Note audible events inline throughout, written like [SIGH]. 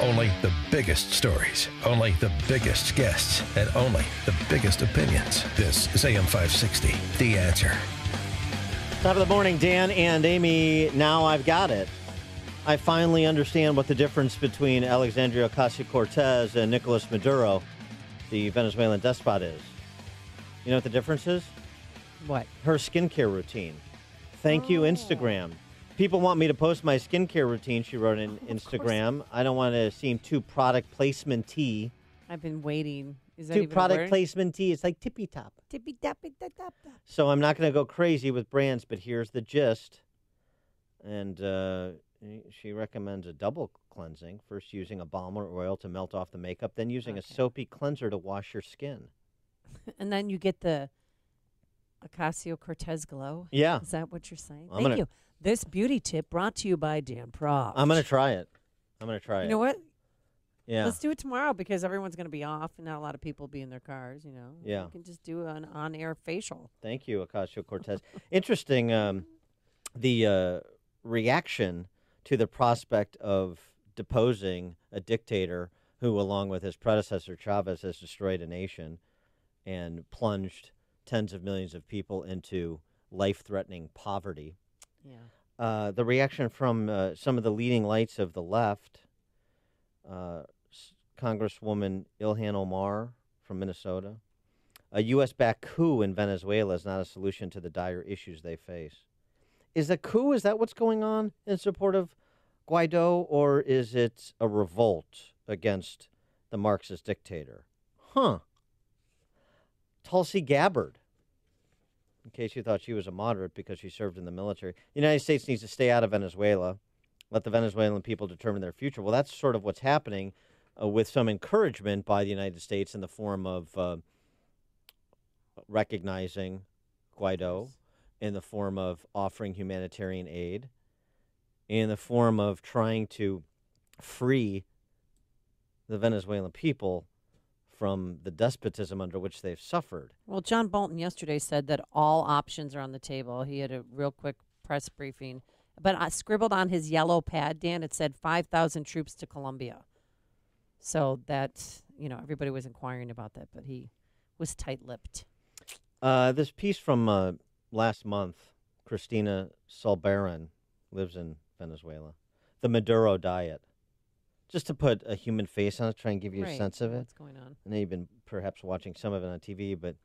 Only the biggest stories, only the biggest guests, and only the biggest opinions. This is AM 560, The Answer. Top of the morning, Dan and Amy. Now I've got it. I finally understand what the difference between Alexandria Ocasio Cortez and Nicolas Maduro, the Venezuelan despot, is. You know what the difference is? What? Her skincare routine. Thank you, oh. Instagram. People want me to post my skincare routine, she wrote in Instagram. I don't want to seem too product placement tea. I've been waiting. Is that Too even product placement tea. It's like tippy top. Tippy tappy tap tap tap. So I'm not going to go crazy with brands, but here's the gist. And uh, she recommends a double cleansing. First, using a balm or oil to melt off the makeup, then using a soapy cleanser to wash your skin. [LAUGHS] And then you get the Ocasio Cortez glow. Yeah, Is that what you're saying? I'm Thank gonna- you. This beauty tip brought to you by Dan Proft. I'm going to try it. I'm going to try it. You know what? Yeah. Let's do it tomorrow because everyone's going to be off and not a lot of people will be in their cars, you know. Yeah. You can just do an on air facial. Thank you, Ocasio Cortez. Interesting, um, the uh, reaction to the prospect of deposing a dictator who, along with his predecessor Chavez, has destroyed a nation and plunged tens of millions of people into life-threatening poverty. Yeah. Uh, the reaction from uh, some of the leading lights of the left, uh, Congresswoman Ilhan Omar from Minnesota, a U.S. backed coup in Venezuela is not a solution to the dire issues they face. Is a coup, is that what's going on in support of Guaido, or is it a revolt against the Marxist dictator? Huh. Tulsi Gabbard, in case you thought she was a moderate because she served in the military. The United States needs to stay out of Venezuela, let the Venezuelan people determine their future. Well, that's sort of what's happening uh, with some encouragement by the United States in the form of uh, recognizing Guaido, in the form of offering humanitarian aid, in the form of trying to free the Venezuelan people from the despotism under which they've suffered. Well, John Bolton yesterday said that all options are on the table. He had a real quick press briefing, but I scribbled on his yellow pad, Dan. It said five thousand troops to Colombia. So that you know, everybody was inquiring about that, but he was tight-lipped. Uh, this piece from uh, last month, Christina Solbaran lives in Venezuela. The Maduro diet. Just to put a human face on it, try and give you a sense of it. What's going on? I know you've been perhaps watching some of it on TV, but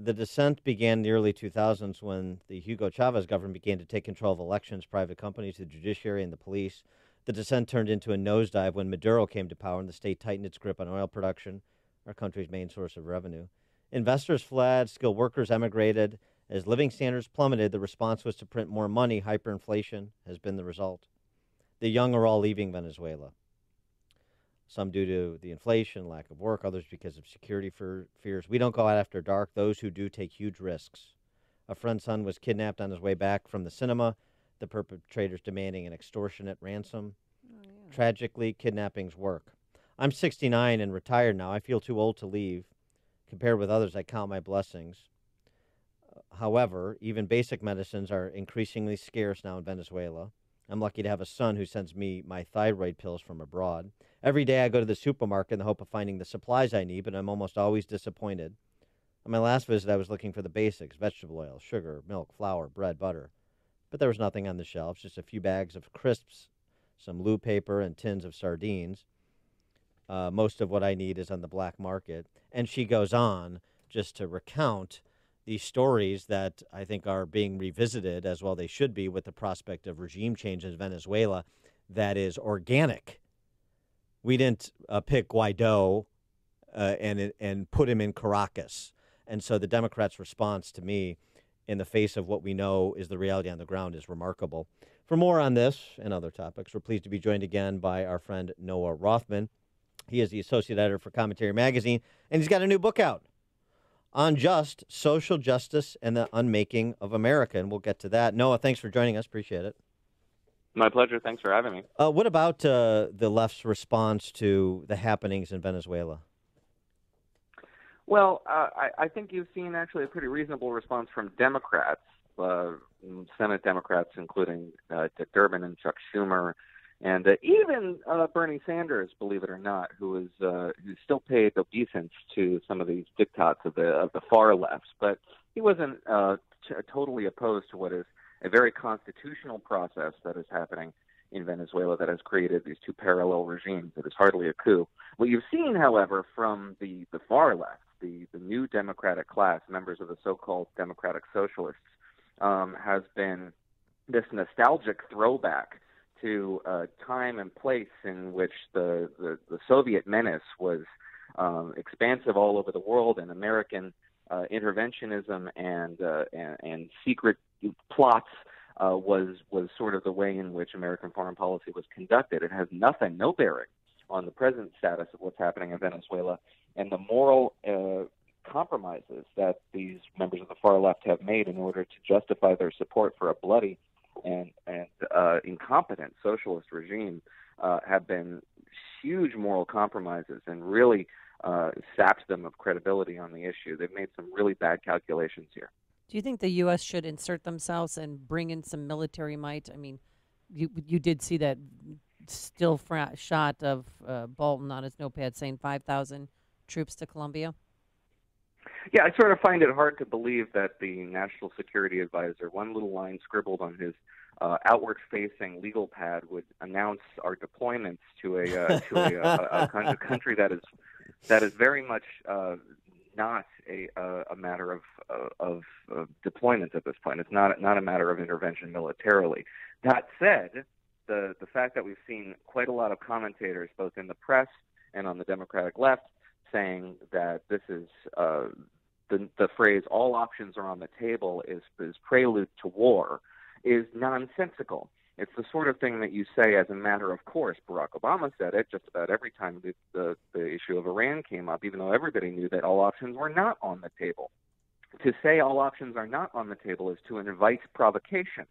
the descent began in the early 2000s when the Hugo Chavez government began to take control of elections, private companies, the judiciary, and the police. The descent turned into a nosedive when Maduro came to power and the state tightened its grip on oil production, our country's main source of revenue. Investors fled, skilled workers emigrated. As living standards plummeted, the response was to print more money. Hyperinflation has been the result. The young are all leaving Venezuela some due to the inflation, lack of work, others because of security fear, fears. We don't go out after dark. Those who do take huge risks. A friend's son was kidnapped on his way back from the cinema, the perpetrators demanding an extortionate ransom. Oh, Tragically, kidnappings work. I'm 69 and retired now. I feel too old to leave. Compared with others, I count my blessings. However, even basic medicines are increasingly scarce now in Venezuela. I'm lucky to have a son who sends me my thyroid pills from abroad. Every day I go to the supermarket in the hope of finding the supplies I need, but I'm almost always disappointed. On my last visit, I was looking for the basics vegetable oil, sugar, milk, flour, bread, butter. But there was nothing on the shelves, just a few bags of crisps, some loo paper, and tins of sardines. Uh, most of what I need is on the black market. And she goes on just to recount these stories that I think are being revisited as well they should be with the prospect of regime change in Venezuela that is organic. We didn't uh, pick Guaido uh, and and put him in Caracas, and so the Democrats' response to me, in the face of what we know is the reality on the ground, is remarkable. For more on this and other topics, we're pleased to be joined again by our friend Noah Rothman. He is the associate editor for Commentary Magazine, and he's got a new book out Unjust social justice and the unmaking of America. And we'll get to that. Noah, thanks for joining us. Appreciate it. My pleasure. Thanks for having me. Uh, what about uh, the left's response to the happenings in Venezuela? Well, uh, I, I think you've seen actually a pretty reasonable response from Democrats, uh, Senate Democrats, including uh, Dick Durbin and Chuck Schumer, And uh, even uh, Bernie Sanders, believe it or not, who is uh, who still paid obeisance to some of these diktats of the of the far left, but he wasn't uh, t- totally opposed to what is a very constitutional process that is happening in Venezuela that has created these two parallel regimes. It is hardly a coup. What you've seen, however, from the, the far left, the, the new democratic class, members of the so-called democratic socialists, um, has been this nostalgic throwback to a time and place in which the, the, the Soviet menace was um, expansive all over the world and American uh, interventionism and, uh, and, and secret plots uh, was was sort of the way in which American foreign policy was conducted. It has nothing, no bearing on the present status of what's happening in Venezuela and the moral uh, compromises that these members of the far left have made in order to justify their support for a bloody and and uh, incompetent socialist regime uh, have been huge moral compromises and really uh, sapped them of credibility on the issue. They've made some really bad calculations here. Do you think the U.S. should insert themselves and bring in some military might? I mean, you you did see that still fra- shot of uh, Bolton on his notepad saying 5,000 troops to Colombia? Yeah, I sort of find it hard to believe that the National Security Advisor, one little line scribbled on his uh, outward-facing legal pad, would announce our deployments to a uh, to a, a, a, a, country that is that is very much uh, not a a matter of, of of deployment at this point. It's not not a matter of intervention militarily. That said, the the fact that we've seen quite a lot of commentators, both in the press and on the Democratic left, saying that this is uh, the the phrase "all options are on the table" is is prelude to war, is nonsensical. It's the sort of thing that you say as a matter of course. Barack Obama said it just about every time the, the, the issue of Iran came up, even though everybody knew that all options were not on the table. To say all options are not on the table is to invite provocation.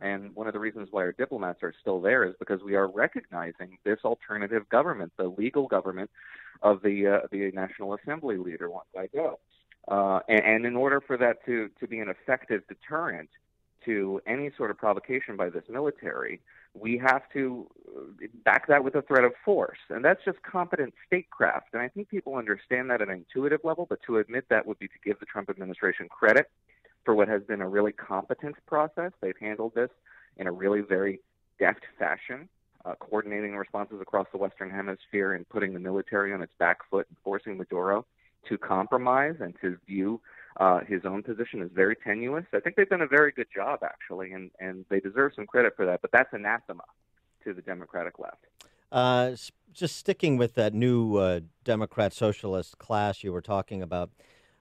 And one of the reasons why our diplomats are still there is because we are recognizing this alternative government, the legal government of the uh, the National Assembly leader, Juan Guaido. Uh, and, and in order for that to, to be an effective deterrent to any sort of provocation by this military, we have to uh, back that with a threat of force. And that's just competent statecraft. And I think people understand that at an intuitive level, but to admit that would be to give the Trump administration credit for what has been a really competent process. They've handled this in a really very deft fashion, uh, coordinating responses across the Western Hemisphere and putting the military on its back foot and forcing Maduro to compromise and to view uh, his own position as very tenuous. I think they've done a very good job, actually, and, and they deserve some credit for that. But that's anathema to the Democratic left. Uh, just sticking with that new uh, Democrat socialist class you were talking about,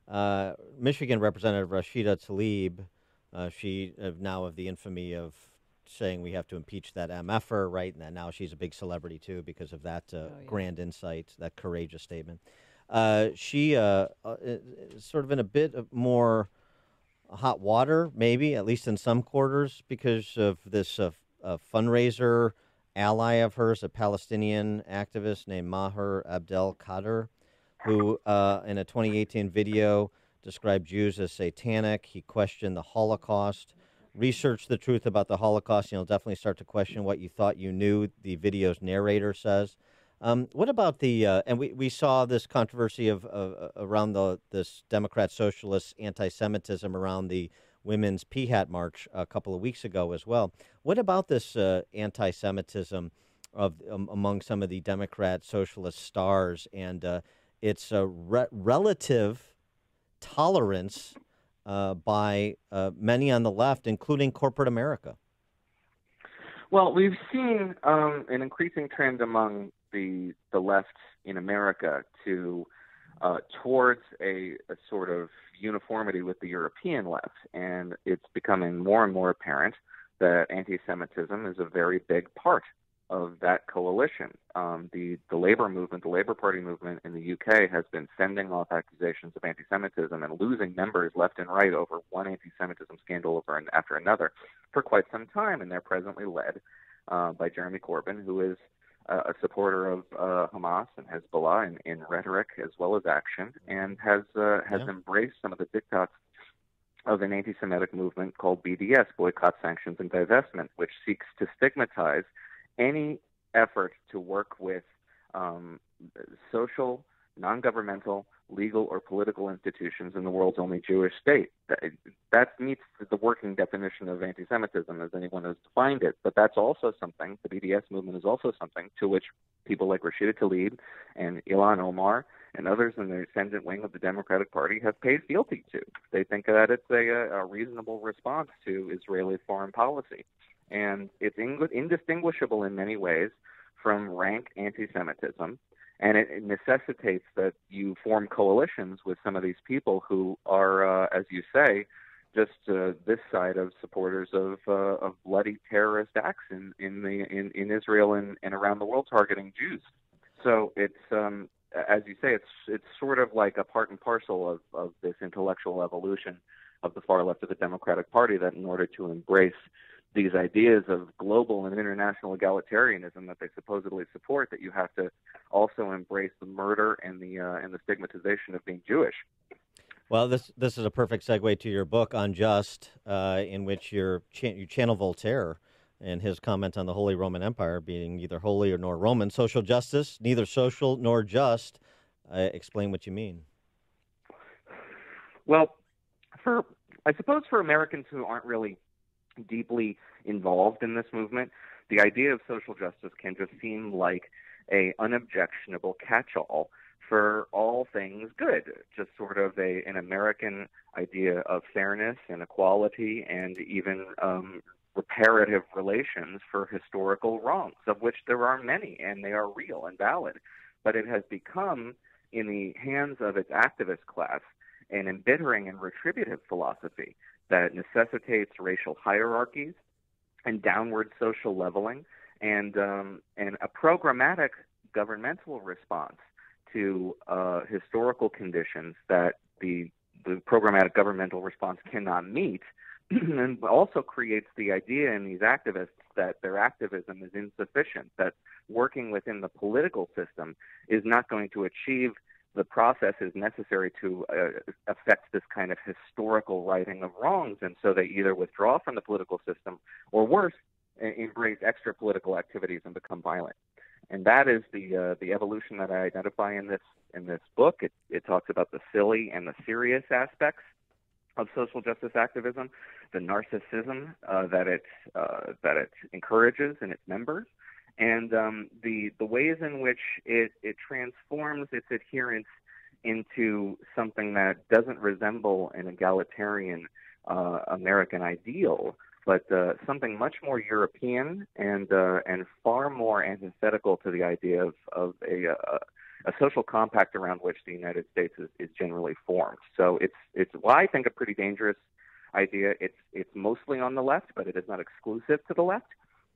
uh, Michigan Representative Rashida Tlaib, uh, she now of the infamy of saying we have to impeach that MFer, right? And now she's a big celebrity too because of that uh, oh, yeah. grand insight, that courageous statement. Uh, she uh, uh, is sort of in a bit of more hot water, maybe at least in some quarters, because of this uh, fundraiser ally of hers, a Palestinian activist named Maher Abdel Khader, who uh, in a 2018 video described Jews as satanic. He questioned the Holocaust. Research the truth about the Holocaust, and you'll definitely start to question what you thought you knew. The video's narrator says. Um, what about the uh, and we, we saw this controversy of uh, around the this Democrat socialist anti-Semitism around the women's PHAT march a couple of weeks ago as well. What about this uh, anti-Semitism of um, among some of the Democrat socialist stars and uh, its re- relative tolerance uh, by uh, many on the left, including corporate America? Well, we've seen um, an increasing trend among the the left in America to uh, towards a, a, sort of uniformity with the European left, and it's becoming more and more apparent that anti-Semitism is a very big part of that coalition. Um, the the labor movement, the Labor Party movement in the UK, has been fending off accusations of anti-Semitism and losing members left and right over one anti-Semitism scandal over and after another for quite some time, and they're presently led uh, by Jeremy Corbyn, who is a supporter of uh, Hamas and Hezbollah in, in rhetoric as well as action, and has uh, has yeah. embraced some of the diktats of an anti-Semitic movement called BDS, Boycott, Sanctions, and Divestment, which seeks to stigmatize any effort to work with um, social, non governmental, legal, or political institutions in the world's only Jewish state. That, meets the working definition of anti Semitism as anyone has defined it. But that's also something, the BDS movement is also something to which people like Rashida Tlaib and Ilhan Omar and others in the ascendant wing of the Democratic Party have paid fealty to. They think that it's a, a reasonable response to Israeli foreign policy. And it's indistinguishable in many ways from rank anti Semitism. And it, it, necessitates that you form coalitions with some of these people who are, uh, as you say, just uh, this side of supporters of uh, of bloody terrorist acts in in the in, in Israel and, and around the world targeting Jews. So it's um, as you say, it's it's sort of like a part and parcel of of this intellectual evolution of the far left of the Democratic Party that in order to embrace these ideas of global and international egalitarianism that they supposedly support, that you have to also embrace the murder and the uh, and the stigmatization of being Jewish. Well, this this is a perfect segue to your book Unjust, uh, in which you you channel Voltaire and his comment on the Holy Roman Empire being neither holy or nor Roman. Social justice, neither social nor just. Uh, explain what you mean. Well, for I suppose for Americans who aren't really deeply involved in this movement, the idea of social justice can just seem like a unobjectionable catch-all for all things good, just sort of a an American idea of fairness and equality and even um, reparative relations for historical wrongs, of which there are many and they are real and valid. But it has become, in the hands of its activist class, an embittering and retributive philosophy that necessitates racial hierarchies and downward social leveling and um, and a programmatic governmental response to uh, historical conditions that the the programmatic governmental response cannot meet, [CLEARS THROAT] and also creates the idea in these activists that their activism is insufficient, that working within the political system is not going to achieve the process is necessary to uh, affect this kind of historical righting of wrongs, and so they either withdraw from the political system, or worse, embrace extra political activities and become violent. And that is the uh, the evolution that I identify in this in this book. It, it talks about the silly and the serious aspects of social justice activism, the narcissism uh, that it uh, that it encourages in its members, and um, the the ways in which it it transforms its adherents into something that doesn't resemble an egalitarian uh, American ideal, but uh, something much more European and uh, and far more antithetical to the idea of of a, a a social compact around which the United States is, is generally formed. So it's it's well, I think a pretty dangerous idea. It's it's mostly on the left, but it is not exclusive to the left.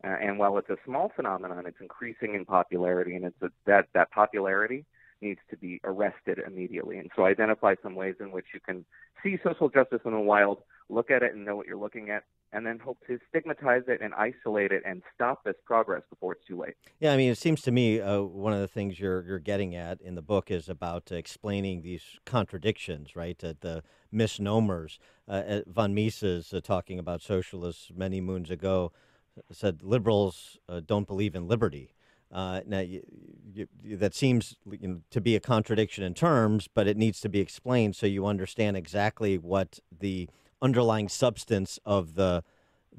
Uh, and while it's a small phenomenon, it's increasing in popularity, and it's a, that that popularity needs to be arrested immediately. And so, identify some ways in which you can see social justice in the wild, look at it and know what you're looking at, and then hope to stigmatize it and isolate it and stop this progress before it's too late. Yeah, I mean, it seems to me uh, one of the things you're you're getting at in the book is about uh, explaining these contradictions, right? Uh, the misnomers. Uh, von Mises uh, talking about socialists many moons ago said liberals don't believe in liberty. Uh, now, you, you, that seems you know, to be a contradiction in terms, but it needs to be explained so you understand exactly what the underlying substance of the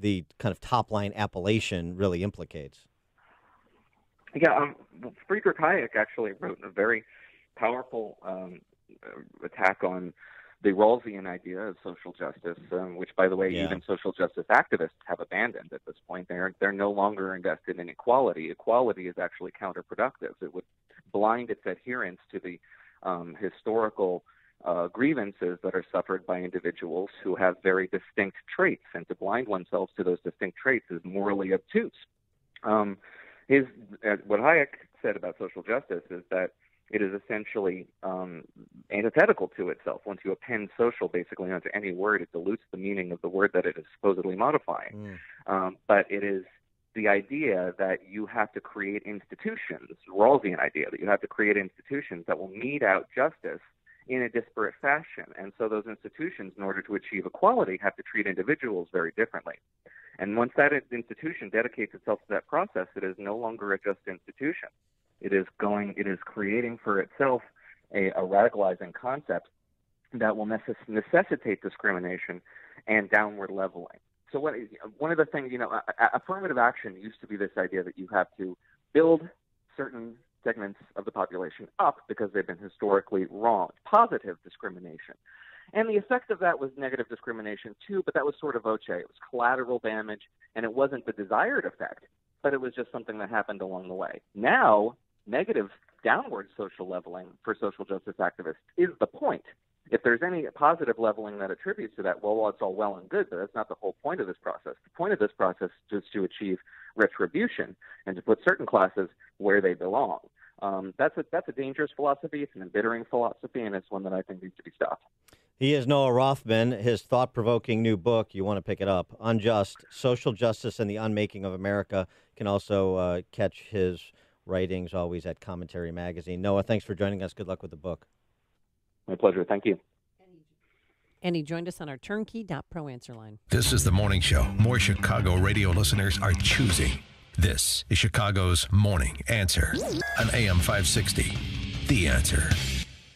the kind of top line appellation really implicates. Yeah, um, Friedrich Hayek actually wrote a very powerful um, attack on the Rawlsian idea of social justice, um, which, by the way, yeah. even social justice activists have abandoned at this point. They're they're no longer invested in equality. Equality is actually counterproductive. It would blind its adherents to the um, historical uh, grievances that are suffered by individuals who have very distinct traits, and to blind oneself to those distinct traits is morally obtuse. Um, his uh, what Hayek said about social justice is that it is essentially um, antithetical to itself. Once you append social basically onto any word, it dilutes the meaning of the word that it is supposedly modifying. Mm. Um, but it is the idea that you have to create institutions, Rawlsian idea, that you have to create institutions that will mete out justice in a disparate fashion. And so those institutions, in order to achieve equality, have to treat individuals very differently. And once that institution dedicates itself to that process, it is no longer a just institution. It is going, it is creating for itself a, a radicalizing concept that will necess- necessitate discrimination and downward leveling. So what, one of the things, you know, affirmative action used to be this idea that you have to build certain segments of the population up because they've been historically wrong. Positive discrimination. And the effect of that was negative discrimination too, but that was sort of voce. It was collateral damage, and it wasn't the desired effect, but it was just something that happened along the way. Now, negative downward social leveling for social justice activists is the point. If there's any positive leveling that attributes to that, well, well, it's all well and good, but that's not the whole point of this process. The point of this process is to achieve retribution and to put certain classes where they belong. Um, that's a that's a dangerous philosophy. It's an embittering philosophy, and it's one that I think needs to be stopped. He is Noah Rothman. His thought provoking new book, you want to pick it up, Unjust Social Justice and the Unmaking of America. can also uh, catch his writings always at Commentary Magazine. Noah, thanks for joining us. Good luck with the book. My pleasure. Thank you. And he joined us on our turnkey.pro answer line. This is the morning show more Chicago radio listeners are choosing. This is Chicago's Morning Answer on AM 560. The Answer.